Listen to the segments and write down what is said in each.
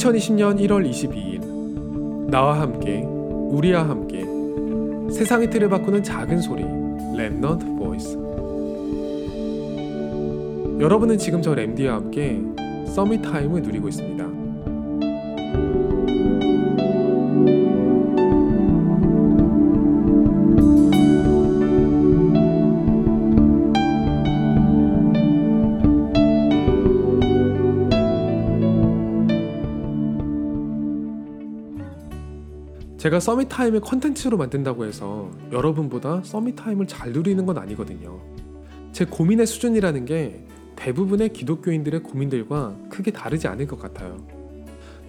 2020년 1월 22일 나와 함께 우리와 함께 세상의 틀을 바꾸는 작은 소리 Remnant Voice 여러분은 지금 저 램디와 함께 Summit Time을 누리고 있습니다. 제가 Summit Time을 컨텐츠로 만든다고 해서 여러분보다 Summit Time을 잘 누리는 건 아니거든요. 제 고민의 수준이라는 게 대부분의 기독교인들의 고민들과 크게 다르지 않을 것 같아요.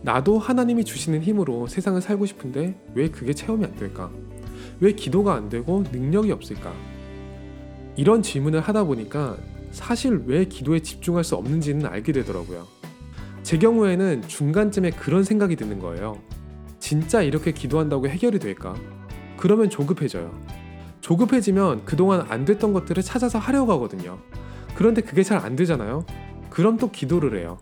나도 하나님이 주시는 힘으로 세상을 살고 싶은데 왜 그게 체험이 안 될까? 왜 기도가 안 되고 능력이 없을까? 이런 질문을 하다 보니까 사실 왜 기도에 집중할 수 없는지는 알게 되더라고요. 제 경우에는 중간쯤에 그런 생각이 드는 거예요. 진짜 이렇게 기도한다고 해결이 될까? 그러면 조급해져요. 조급해지면 그동안 안 됐던 것들을 찾아서 하려고 하거든요. 그런데 그게 잘 안 되잖아요. 그럼 또 기도를 해요.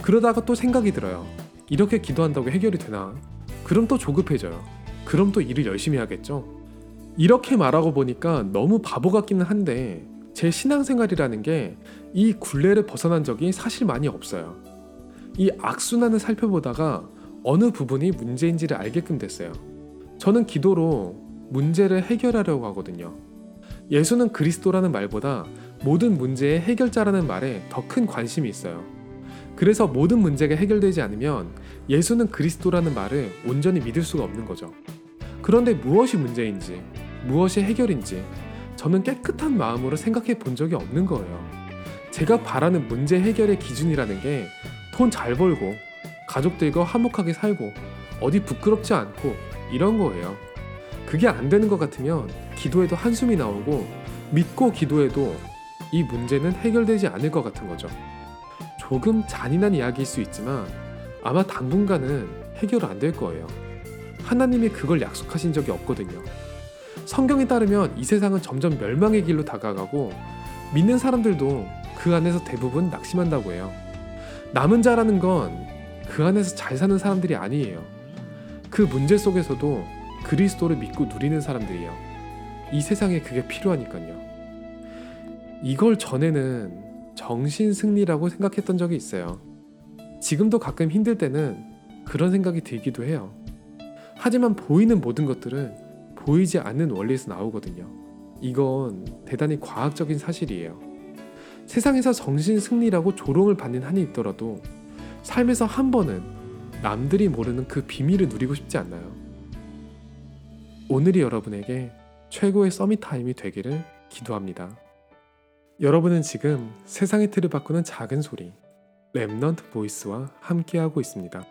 그러다가 또 생각이 들어요. 이렇게 기도한다고 해결이 되나? 그럼 또 조급해져요. 그럼 또 일을 열심히 하겠죠? 이렇게 말하고 보니까 너무 바보 같기는 한데 제 신앙생활이라는 게 이 굴레를 벗어난 적이 사실 많이 없어요. 이 악순환을 살펴보다가 어느 부분이 문제인지를 알게끔 됐어요. 저는 기도로 문제를 해결하려고 하거든요. 예수는 그리스도라는 말보다 모든 문제의 해결자라는 말에 더 큰 관심이 있어요. 그래서 모든 문제가 해결되지 않으면 예수는 그리스도라는 말을 온전히 믿을 수가 없는 거죠. 그런데 무엇이 문제인지, 무엇이 해결인지 저는 깨끗한 마음으로 생각해 본 적이 없는 거예요. 제가 바라는 문제 해결의 기준이라는 게 돈 잘 벌고 가족들과 화목하게 살고 어디 부끄럽지 않고 이런 거예요. 그게 안 되는 것 같으면 기도에도 한숨이 나오고 믿고 기도해도 이 문제는 해결되지 않을 것 같은 거죠. 조금 잔인한 이야기일 수 있지만 아마 당분간은 해결 안 될 거예요. 하나님이 그걸 약속하신 적이 없거든요. 성경에 따르면 이 세상은 점점 멸망의 길로 다가가고 믿는 사람들도 그 안에서 대부분 낙심한다고 해요. 남은 자라는 건 그 안에서 잘 사는 사람들이 아니에요. 그 문제 속에서도 그리스도를 믿고 누리는 사람들이에요. 이 세상에 그게 필요하니까요. 이걸 전에는 정신 승리라고 생각했던 적이 있어요. 지금도 가끔 힘들 때는 그런 생각이 들기도 해요. 하지만 보이는 모든 것들은 보이지 않는 원리에서 나오거든요. 이건 대단히 과학적인 사실이에요. 세상에서 정신 승리라고 조롱을 받는 한이 있더라도 삶에서 한 번은 남들이 모르는 그 비밀을 누리고 싶지 않나요? 오늘이 여러분에게 최고의 서밋 타임이 되기를 기도합니다. 여러분은 지금 세상의 틀을 바꾸는 작은 소리 랩넌트 보이스와 함께하고 있습니다.